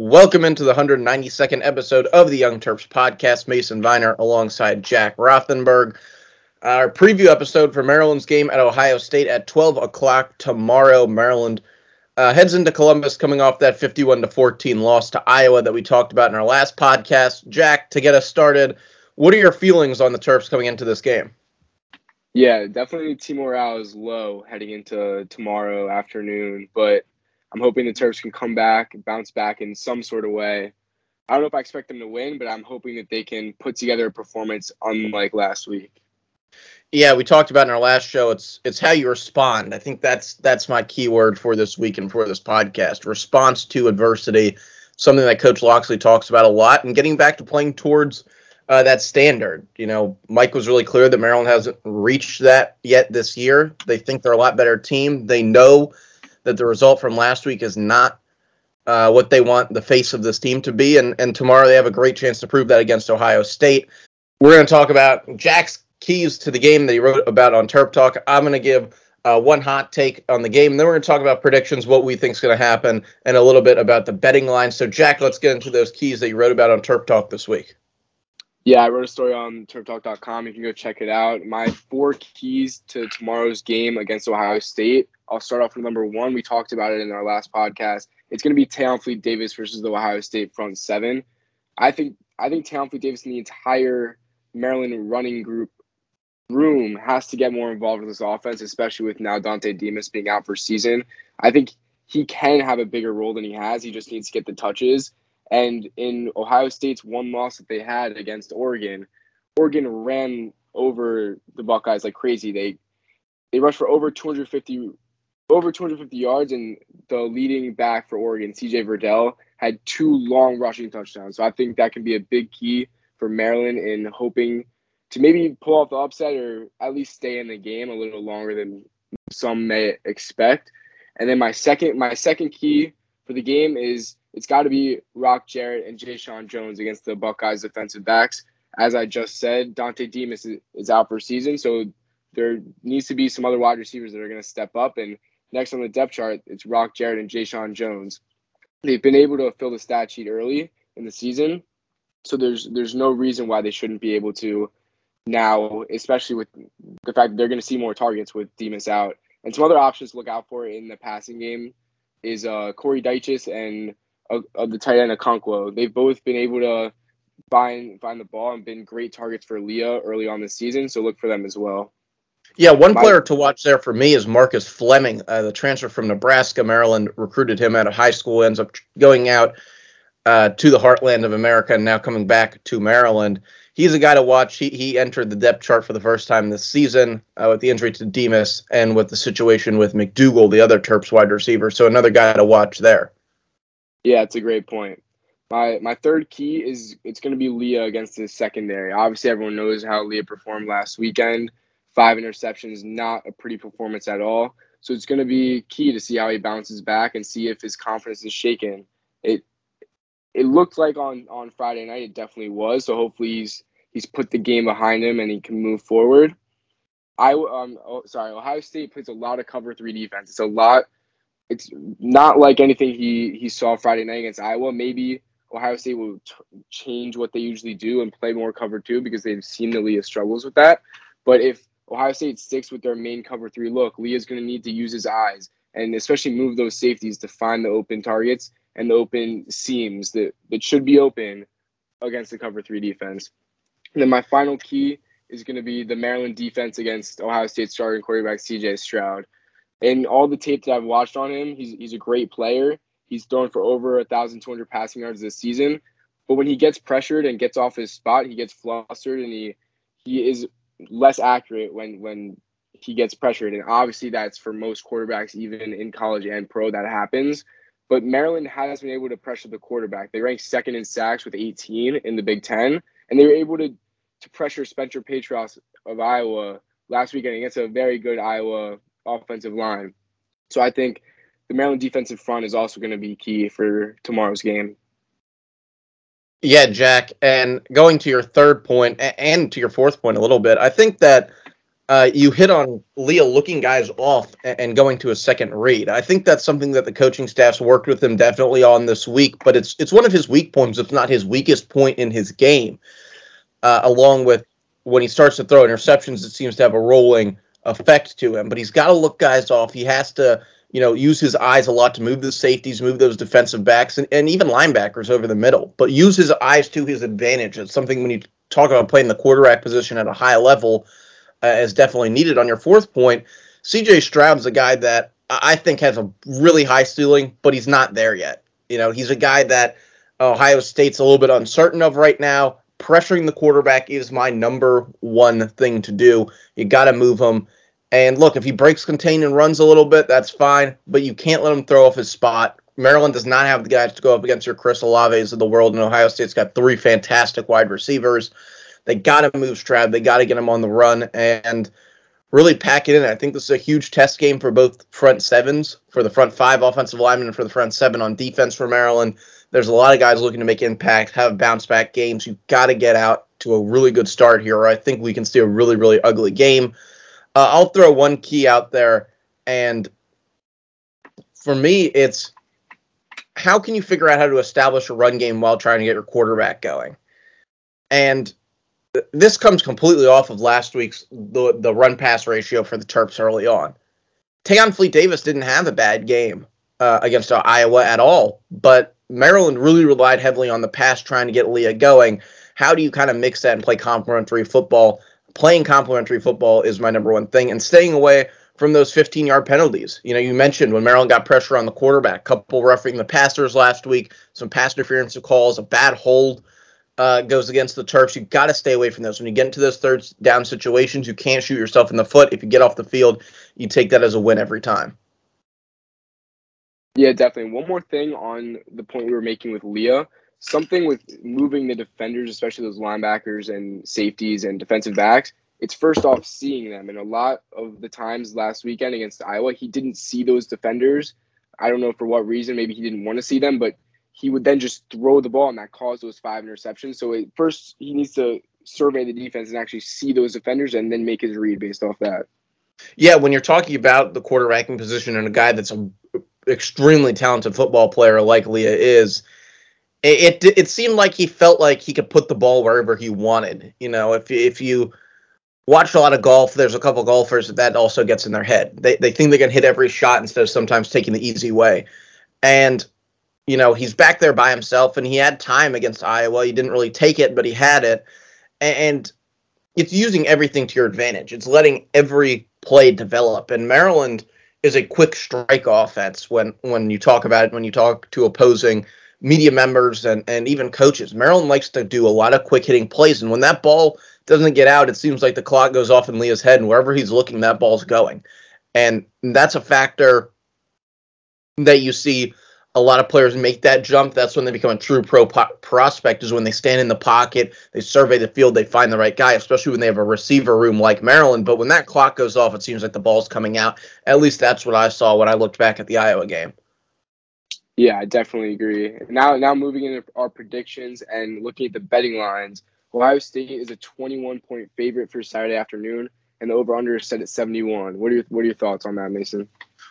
Welcome into the 192nd episode of the Young Terps podcast. Mason Viner alongside Jack Rothenberg. Our preview episode for Maryland's game at Ohio State at 12 o'clock tomorrow. Maryland uh, heads into Columbus coming off that 51 to 14 loss to Iowa that we talked about in our last podcast. Jack, to get us started, what are your feelings on the Terps coming into this game? Yeah, definitely team morale is low heading into tomorrow afternoon, but I'm hoping the Terps can come back, bounce back in some sort of way. I don't know if I expect them to win, but I'm hoping that they can put together a performance unlike last week. Yeah, we talked about in our last show. It's it's how you respond. I think that's that's my key word for this week and for this podcast. Response to adversity, something that Coach Locksley talks about a lot, and getting back to playing towards uh, that standard. You know, Mike was really clear that Maryland hasn't reached that yet this year. They think they're a lot better team. They know that the result from last week is not uh, what they want the face of this team to be. And, and tomorrow they have a great chance to prove that against Ohio State. We're going to talk about Jack's keys to the game that he wrote about on Terp Talk. I'm going to give uh, one hot take on the game. Then we're going to talk about predictions, what we think is going to happen, and a little bit about the betting line. So, Jack, let's get into those keys that you wrote about on Terp Talk this week. Yeah, I wrote a story on terptalk.com. You can go check it out. My four keys to tomorrow's game against Ohio State. I'll start off with number one. We talked about it in our last podcast. It's going to be Tayon Fleet Davis versus the Ohio State front seven. I think I think Tayon Fleet Davis and the entire Maryland running group room has to get more involved with this offense, especially with now Dontay Demus being out for season. I think he can have a bigger role than he has. He just needs to get the touches. And in Ohio State's one loss that they had against Oregon, Oregon ran over the Buckeyes like crazy. They they rushed for over 250 over 250 yards, and the leading back for Oregon, CJ Verdell, had two long rushing touchdowns. So I think that can be a big key for Maryland in hoping to maybe pull off the upset or at least stay in the game a little longer than some may expect. And then my second my second key for the game is it's got to be Rock Jarrett and Jeshaun Jones against the Buckeyes defensive backs. As I just said, Dontay Demus is, is out for season, so there needs to be some other wide receivers that are going to step up. And next on the depth chart, it's Rock Jarrett and Jeshaun Jones. They've been able to fill the stat sheet early in the season, so there's there's no reason why they shouldn't be able to now, especially with the fact that they're going to see more targets with Demus out. And some other options to look out for in the passing game is uh, Corey Dyches and of, of the tight end Okonkwo. They've both been able to find find the ball and been great targets for Leah early on this season. So look for them as well. Yeah, one My, player to watch there for me is Marcus Fleming, uh, the transfer from Nebraska. Maryland recruited him out of high school, ends up going out uh, to the heartland of America and now coming back to Maryland. He's a guy to watch. He, he entered the depth chart for the first time this season uh, with the injury to Demus and with the situation with McDougal, the other Terps wide receiver. So another guy to watch there. Yeah, it's a great point. My my third key is it's going to be Leah against the secondary. Obviously, everyone knows how Leah performed last weekend. Five interceptions, not a pretty performance at all. So it's going to be key to see how he bounces back and see if his confidence is shaken. It it looked like on on Friday night it definitely was. So hopefully he's he's put the game behind him and he can move forward. I um oh, sorry, Ohio State plays a lot of cover three defense. It's a lot it's not like anything he he saw Friday night against Iowa. Maybe Ohio State will t- change what they usually do and play more cover two because they've seen the Leah struggles with that. But if Ohio State sticks with their main cover three look, Leah's going to need to use his eyes and especially move those safeties to find the open targets and the open seams that, that should be open against the cover three defense. And then my final key is going to be the Maryland defense against Ohio State starting quarterback CJ Stroud And all the tape that I've watched on him, he's he's a great player. He's thrown for over a thousand two hundred passing yards this season. But when he gets pressured and gets off his spot, he gets flustered and he he is less accurate when when he gets pressured. And obviously that's for most quarterbacks, even in college and pro, that happens. But Maryland has been able to pressure the quarterback. They ranked second in sacks with 18 in the Big Ten, and they were able to to pressure Spencer Petras of Iowa last weekend against a very good Iowa offensive line. So I think the Maryland defensive front is also going to be key for tomorrow's game. Yeah, Jack. And going to your third point and to your fourth point a little bit, I think that uh, you hit on Leah looking guys off and going to a second read. I think that's something that the coaching staff's worked with him definitely on this week, but it's it's one of his weak points, if not his weakest point in his game. Uh, along with when he starts to throw interceptions, it seems to have a rolling effect to him. But he's got to look guys off. He has to, you know, use his eyes a lot to move the safeties, move those defensive backs, and, and even linebackers over the middle. But use his eyes to his advantage. It's something when you talk about playing the quarterback position at a high level uh, is definitely needed. On your fourth point, CJ Stroud's a guy that I think has a really high ceiling, but he's not there yet. You know, he's a guy that Ohio State's a little bit uncertain of right now. Pressuring the quarterback is my number one thing to do. You got to move him. And look, if he breaks contain and runs a little bit, that's fine, but you can't let him throw off his spot. Maryland does not have the guys to go up against your Chris Olaves of the world, and Ohio State's got three fantastic wide receivers. They got to move Stroud. They got to get him on the run and really pack it in. I think this is a huge test game for both front sevens, for the front five offensive linemen, and for the front seven on defense for Maryland. There's a lot of guys looking to make impact, have bounce back games. You've got to get out to a really good start here, or I think we can see a really, really ugly game. Uh, I'll throw one key out there, and for me, it's how can you figure out how to establish a run game while trying to get your quarterback going? And this comes completely off of last week's the the run pass ratio for the Terps early on. Tayon Fleet Davis didn't have a bad game uh, against uh, Iowa at all, but Maryland really relied heavily on the pass trying to get Leah going. How do you kind of mix that and play complementary football? Playing complementary football is my number one thing, and staying away from those 15 yard penalties. You know, you mentioned when Maryland got pressure on the quarterback, couple roughing the passers last week, some pass interference calls, a bad hold uh, goes against the Terps, You've got to stay away from those. When you get into those third down situations, you can't shoot yourself in the foot. If you get off the field, you take that as a win every time. Yeah, definitely. One more thing on the point we were making with Leah. Something with moving the defenders, especially those linebackers and safeties and defensive backs, it's first off seeing them. And a lot of the times last weekend against Iowa, he didn't see those defenders. I don't know for what reason. Maybe he didn't want to see them, but he would then just throw the ball and that caused those five interceptions. So it, first he needs to survey the defense and actually see those defenders and then make his read based off that. Yeah, when you're talking about the quarterbacking position and a guy that's an extremely talented football player like Leah is, it, it, it seemed like he felt like he could put the ball wherever he wanted. You know, if if you watch a lot of golf, there's a couple golfers that, that also gets in their head. They they think they can hit every shot instead of sometimes taking the easy way. And you know, he's back there by himself and he had time against Iowa. He didn't really take it, but he had it. And it's using everything to your advantage. It's letting every play develop. And Maryland is a quick strike offense when when you talk about it, when you talk to opposing media members and, and even coaches. Maryland likes to do a lot of quick hitting plays. And when that ball doesn't get out, it seems like the clock goes off in Leah's head, and wherever he's looking, that ball's going. And that's a factor that you see a lot of players make that jump. That's when they become a true pro po- prospect. Is when they stand in the pocket, they survey the field, they find the right guy. Especially when they have a receiver room like Maryland. But when that clock goes off, it seems like the ball's coming out. At least that's what I saw when I looked back at the Iowa game. Yeah, I definitely agree. Now, now moving into our predictions and looking at the betting lines, Ohio State is a 21 point favorite for Saturday afternoon, and the over under is set at 71. What are your What are your thoughts on that, Mason?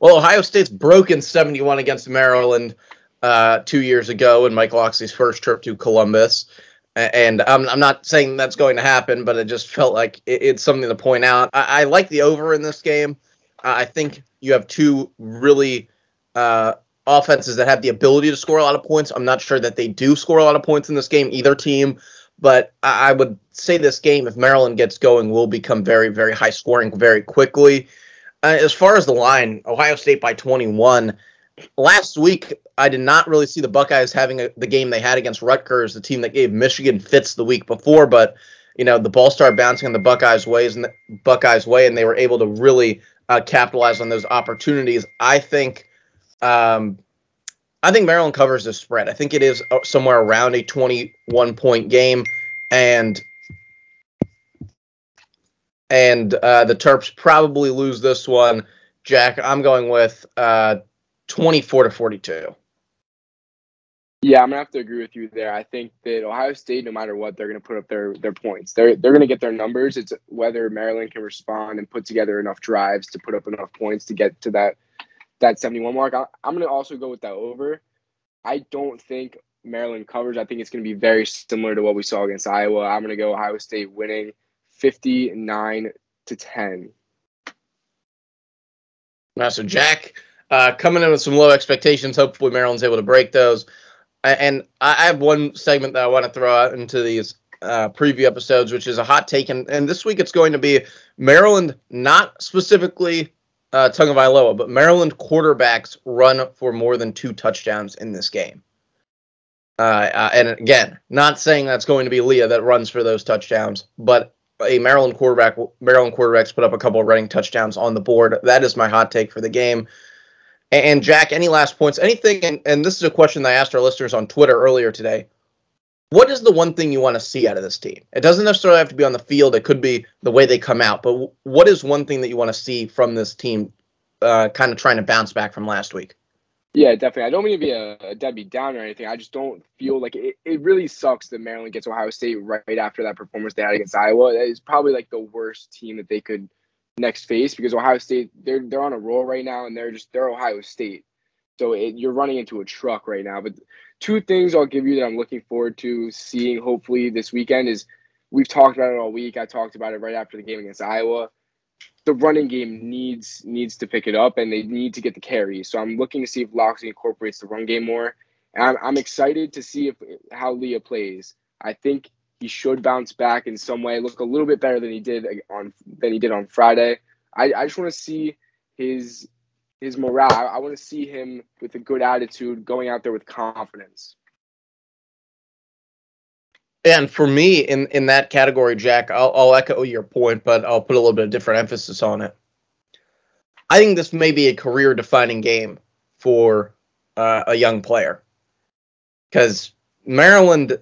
Well, Ohio State's broken 71 against Maryland uh, two years ago in Mike Locksley's first trip to Columbus. And I'm, I'm not saying that's going to happen, but it just felt like it, it's something to point out. I, I, like the over in this game. I think you have two really uh, offenses that have the ability to score a lot of points. I'm not sure that they do score a lot of points in this game, either team. But I, I would say this game, if Maryland gets going, will become very, very high scoring very quickly. Uh, as far as the line, Ohio State by 21. Last week, I did not really see the Buckeyes having a, the game they had against Rutgers, the team that gave Michigan fits the week before. But you know, the ball started bouncing on the Buckeyes' ways and the Buckeyes' way, and they were able to really uh, capitalize on those opportunities. I think, um, I think Maryland covers the spread. I think it is uh, somewhere around a 21 point game, and and uh, the Terps probably lose this one. Jack, I'm going with uh, 24 to 42. Yeah, I'm gonna have to agree with you there. I think that Ohio State, no matter what, they're gonna put up their their points. They're they're gonna get their numbers. It's whether Maryland can respond and put together enough drives to put up enough points to get to that that 71 mark. I, I'm gonna also go with that over. I don't think Maryland covers. I think it's gonna be very similar to what we saw against Iowa. I'm gonna go Ohio State winning 59 to 10. Now, so Jack uh, coming in with some low expectations. Hopefully, Maryland's able to break those. And I have one segment that I want to throw out into these uh, preview episodes, which is a hot take. And, and this week it's going to be Maryland, not specifically uh, Tagovailoa, but Maryland quarterbacks run for more than two touchdowns in this game. Uh, uh, and again, not saying that's going to be Leah that runs for those touchdowns, but a Maryland quarterback, Maryland quarterbacks put up a couple of running touchdowns on the board. That is my hot take for the game. And Jack, any last points? Anything? And, and this is a question that I asked our listeners on Twitter earlier today. What is the one thing you want to see out of this team? It doesn't necessarily have to be on the field. It could be the way they come out. But what is one thing that you want to see from this team, uh, kind of trying to bounce back from last week? Yeah, definitely. I don't mean to be a, Debbie Down or anything. I just don't feel like it, it really sucks that Maryland gets Ohio State right after that performance they had against Iowa. That is probably like the worst team that they could next face because Ohio State they're they're on a roll right now and they're just they're Ohio State. So it, you're running into a truck right now. But two things I'll give you that I'm looking forward to seeing hopefully this weekend is we've talked about it all week. I talked about it right after the game against Iowa. The running game needs needs to pick it up and they need to get the carries. So I'm looking to see if Locksley incorporates the run game more. And I'm, I'm excited to see if how Leah plays. I think he should bounce back in some way, look a little bit better than he did on than he did on Friday. I, I just want to see his his morale. I, I want to see him with a good attitude, going out there with confidence. And for me, in in that category, Jack, I'll, I'll echo your point, but I'll put a little bit of different emphasis on it. I think this may be a career-defining game for uh, a young player because Maryland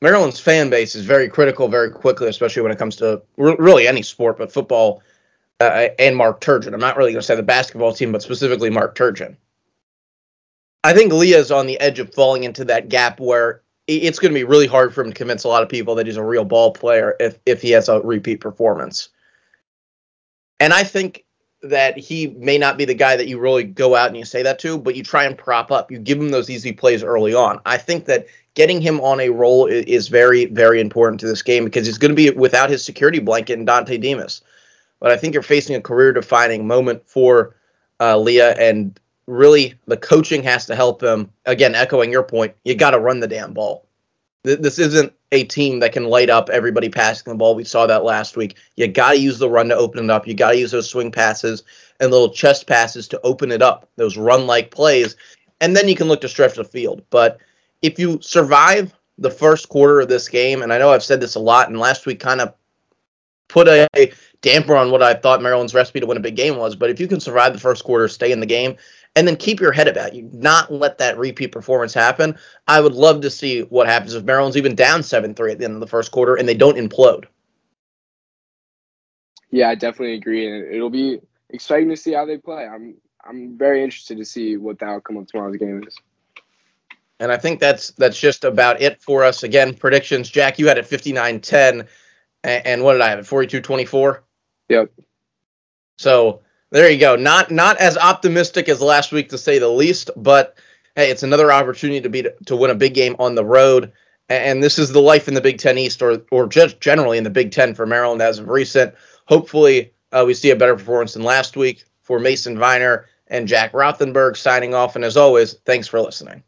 Maryland's fan base is very critical very quickly, especially when it comes to really any sport, but football uh, and Mark Turgeon. I'm not really going to say the basketball team, but specifically Mark Turgeon. I think Leah's on the edge of falling into that gap where it's going to be really hard for him to convince a lot of people that he's a real ball player if if he has a repeat performance. And I think that he may not be the guy that you really go out and you say that to, but you try and prop up. You give him those easy plays early on. I think that getting him on a roll is very, very important to this game because he's going to be without his security blanket and Dontay Demus. But I think you're facing a career defining moment for uh, Leah, and really the coaching has to help them. Again, echoing your point, you got to run the damn ball. This isn't a team that can light up everybody passing the ball. We saw that last week. You got to use the run to open it up. You got to use those swing passes and little chest passes to open it up, those run like plays. And then you can look to stretch the field. But if you survive the first quarter of this game, and I know I've said this a lot, and last week kind of put a damper on what I thought Maryland's recipe to win a big game was, but if you can survive the first quarter, stay in the game, and then keep your head about you, not let that repeat performance happen, I would love to see what happens if Maryland's even down 7 3 at the end of the first quarter and they don't implode. Yeah, I definitely agree. And it'll be exciting to see how they play. I'm I'm very interested to see what the outcome of tomorrow's game is. And I think that's that's just about it for us. Again, predictions. Jack, you had it 59 10. And, what did I have it? 42 24? Yep. So there you go. Not not as optimistic as last week to say the least, but hey, it's another opportunity to be to win a big game on the road. And this is the life in the Big Ten East, or or just generally in the Big Ten for Maryland as of recent. Hopefully, uh, we see a better performance than last week for Mason Viner and Jack Rothenberg signing off. And as always, thanks for listening.